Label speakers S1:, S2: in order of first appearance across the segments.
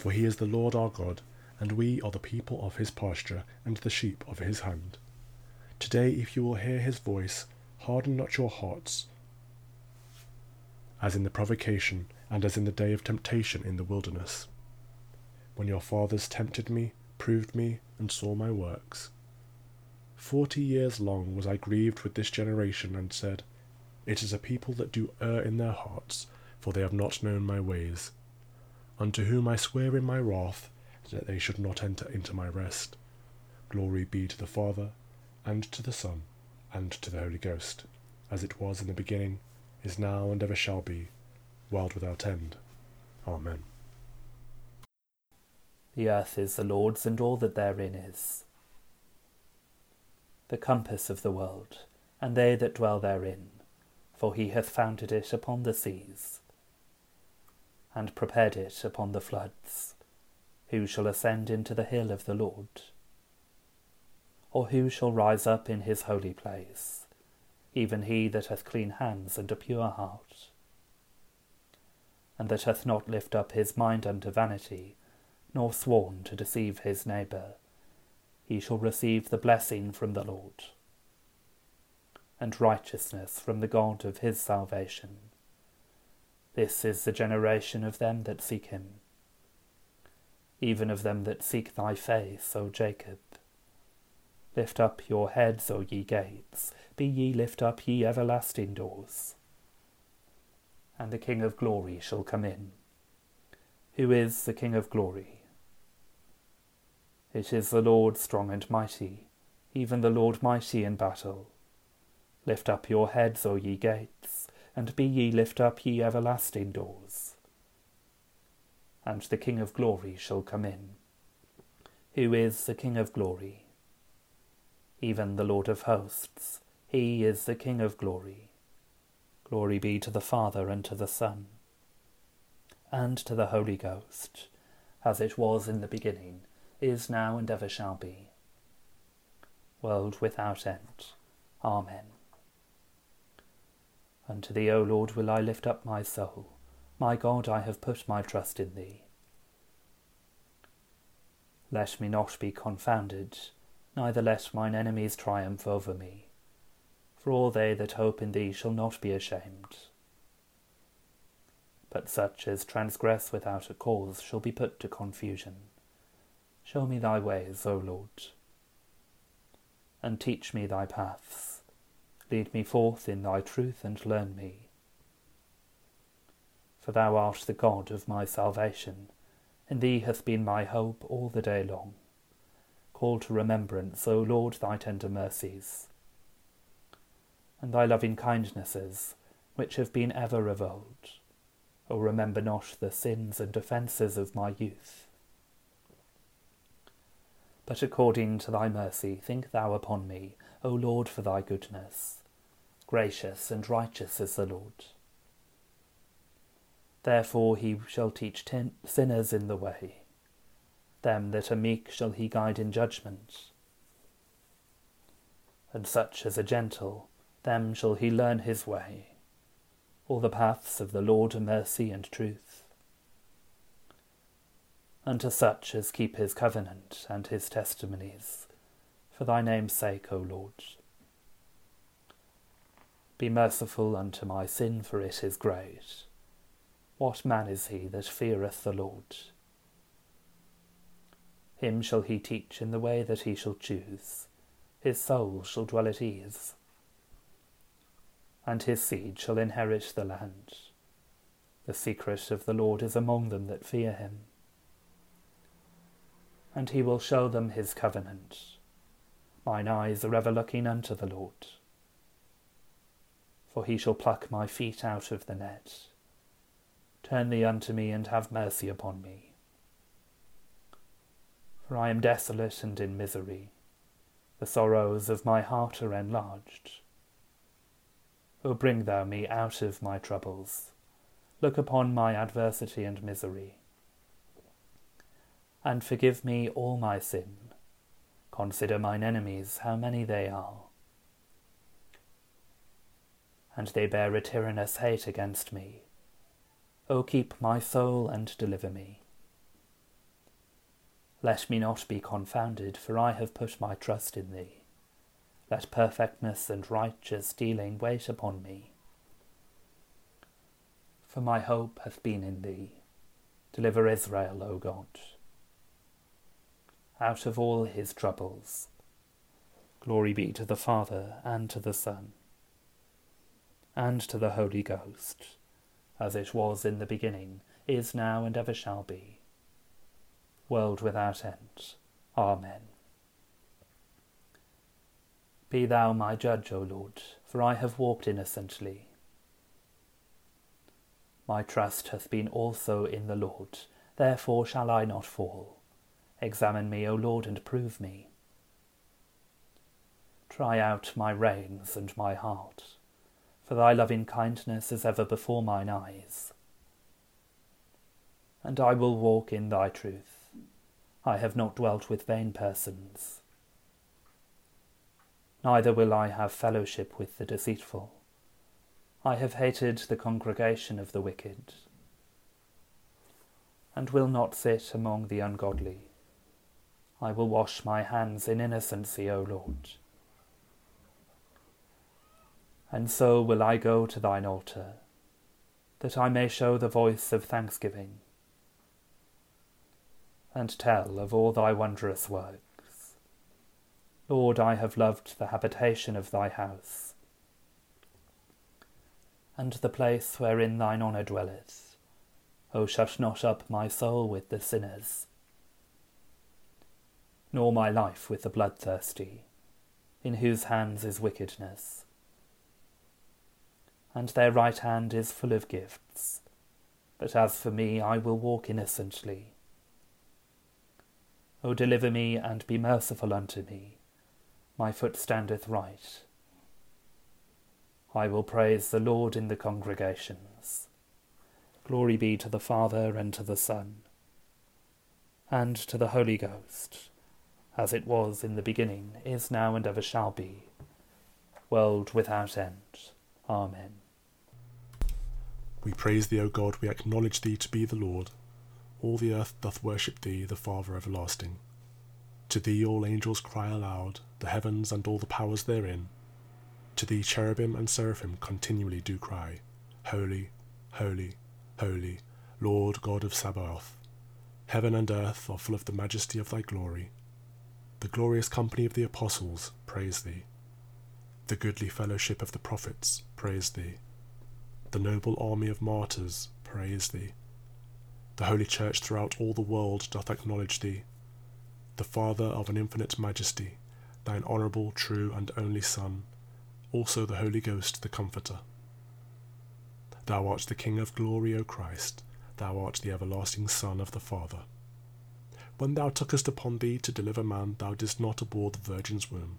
S1: For he is the Lord our God, and we are the people of his pasture, and the sheep of his hand. Today, if you will hear his voice, harden not your hearts, as in the provocation, and as in the day of temptation in the wilderness, when your fathers tempted me, proved me, and saw my works. Forty years long was I grieved with this generation, and said, It is a people that do err in their hearts, for they have not known my ways. Unto whom I swear in my wrath that they should not enter into my rest. Glory be to the Father, and to the Son, and to the Holy Ghost, as it was in the beginning, is now, and ever shall be, world without end. Amen.
S2: The earth is the Lord's, and all that therein is. The compass of the world, and they that dwell therein, for he hath founded it upon the seas and prepared it upon the floods. Who shall ascend into the hill of the Lord? Or who shall rise up in his holy place? Even he that hath clean hands and a pure heart, and that hath not lift up his mind unto vanity, nor sworn to deceive his neighbour, he shall receive the blessing from the Lord, and righteousness from the God of his salvation. This is the generation of them that seek him, even of them that seek thy face, O Jacob. Lift up your heads, O ye gates, be ye lift up, ye everlasting doors. And the King of glory shall come in. Who is the King of glory? It is the Lord strong and mighty, even the Lord mighty in battle. Lift up your heads, O ye gates, and be ye lift up ye everlasting doors. And the King of glory shall come in. Who is the King of glory? Even the Lord of hosts, he is the King of glory. Glory be to the Father, and to the Son, and to the Holy Ghost, as it was in the beginning, is now, and ever shall be. World without end. Amen. Unto thee, O Lord, will I lift up my soul. My God, I have put my trust in thee. Let me not be confounded, neither let mine enemies triumph over me. For all they that hope in thee shall not be ashamed. But such as transgress without a cause shall be put to confusion. Show me thy ways, O Lord, and teach me thy paths. Lead me forth in thy truth and learn me. For thou art the God of my salvation, in thee hath been my hope all the day long. Call to remembrance, O Lord, thy tender mercies, and thy loving kindnesses, which have been ever of old. O remember not the sins and offences of my youth. But according to thy mercy, think thou upon me, O Lord, for thy goodness gracious and righteous is the Lord. Therefore he shall teach ten- sinners in the way, them that are meek shall he guide in judgment. And such as are gentle, them shall he learn his way. All the paths of the Lord are mercy and truth. Unto such as keep his covenant and his testimonies, for thy name's sake, O Lord. Be merciful unto my sin, for it is great. What man is he that feareth the Lord? Him shall he teach in the way that he shall choose. His soul shall dwell at ease. And his seed shall inherit the land. The secret of the Lord is among them that fear him. And he will show them his covenant. Mine eyes are ever looking unto the Lord. For he shall pluck my feet out of the net. Turn thee unto me and have mercy upon me for I am desolate and in misery. The sorrows of my heart are enlarged. O bring thou me out of my troubles. Look upon my adversity and misery. And forgive me all my sin. Consider mine enemies, how many they are. And they bear a tyrannous hate against me. O keep my soul and deliver me. Let me not be confounded, for I have put my trust in thee. Let perfectness and righteous dealing wait upon me. For my hope hath been in thee. Deliver Israel, O God, out of all his troubles. Glory be to the Father, and to the Son, and to the Holy Ghost, as it was in the beginning, is now, and ever shall be world without end. Amen. Be thou my judge, O Lord, for I have walked innocently. My trust hath been also in the Lord, therefore shall I not fall. Examine me, O Lord, and prove me. Try out my reins and my heart, for thy loving kindness is ever before mine eyes. And I will walk in thy truth I have not dwelt with vain persons. Neither will I have fellowship with the deceitful. I have hated the congregation of the wicked, and will not sit among the ungodly. I will wash my hands in innocency, O Lord. And so will I go to thine altar, that I may show the voice of thanksgiving and tell of all thy wondrous works. Lord, I have loved the habitation of thy house, and the place wherein thine honour dwelleth. O shut not up my soul with the sinners, nor my life with the bloodthirsty, in whose hands is wickedness, and their right hand is full of gifts. But as for me, I will walk innocently O deliver me and be merciful unto me. My foot standeth right. I will praise the Lord in the congregations. Glory be to the Father and to the Son and to the Holy Ghost, as it was in the beginning, is now, and ever shall be, world without end. Amen.
S1: We praise thee, O God, we acknowledge thee to be the Lord. All the earth doth worship thee, the Father everlasting. To thee all angels cry aloud, the heavens and all the powers therein. To thee cherubim and seraphim continually do cry, Holy, holy, holy, Lord God of Sabaoth. Heaven and earth are full of the majesty of thy glory. The glorious company of the apostles praise thee. The goodly fellowship of the prophets praise thee. The noble army of martyrs praise thee. The Holy Church throughout all the world doth acknowledge thee, the Father of an infinite majesty, thine honourable, true, and only Son, also the Holy Ghost, the Comforter. Thou art the King of glory, O Christ, thou art the everlasting Son of the Father. When thou tookest upon thee to deliver man, thou didst not abhor the Virgin's womb.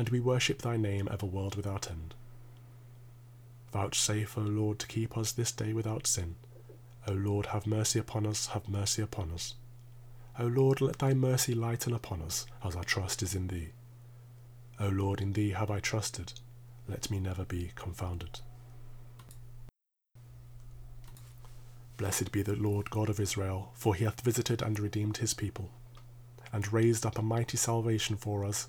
S1: and we worship thy name ever world without end. Vouchsafe, O Lord, to keep us this day without sin. O Lord, have mercy upon us, have mercy upon us. O Lord, let thy mercy lighten upon us, as our trust is in thee. O Lord, in thee have I trusted, let me never be confounded. Blessed be the Lord God of Israel, for he hath visited and redeemed his people, and raised up a mighty salvation for us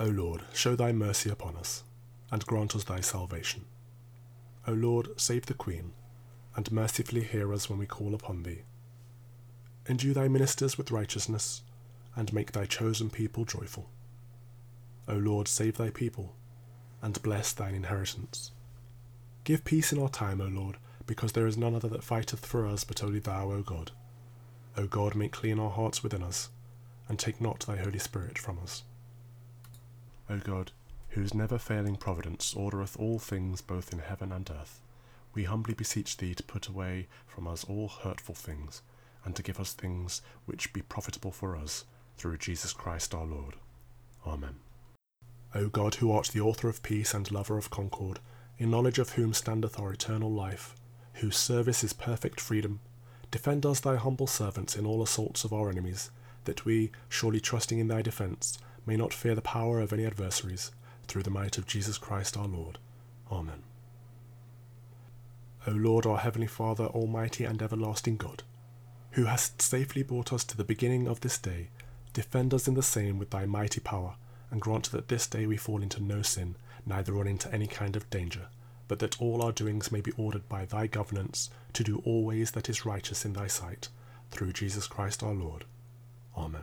S1: O Lord, show thy mercy upon us, and grant us thy salvation. O Lord, save the Queen and mercifully hear us when we call upon thee. Endue thy ministers with righteousness, and make thy chosen people joyful. O Lord, save thy people, and bless thine inheritance. Give peace in our time, O Lord, because there is none other that fighteth for us but only thou, O God. O God, make clean our hearts within us, and take not thy Holy Spirit from us. O God, whose never failing providence ordereth all things both in heaven and earth, we humbly beseech thee to put away from us all hurtful things, and to give us things which be profitable for us, through Jesus Christ our Lord. Amen. O God, who art the author of peace and lover of concord, in knowledge of whom standeth our eternal life, whose service is perfect freedom, defend us, thy humble servants, in all assaults of our enemies, that we, surely trusting in thy defence, may not fear the power of any adversaries, through the might of Jesus Christ our Lord. Amen. O Lord, our Heavenly Father, Almighty and everlasting God, who hast safely brought us to the beginning of this day, defend us in the same with thy mighty power, and grant that this day we fall into no sin, neither run into any kind of danger, but that all our doings may be ordered by thy governance to do always that is righteous in thy sight, through Jesus Christ our Lord. Amen.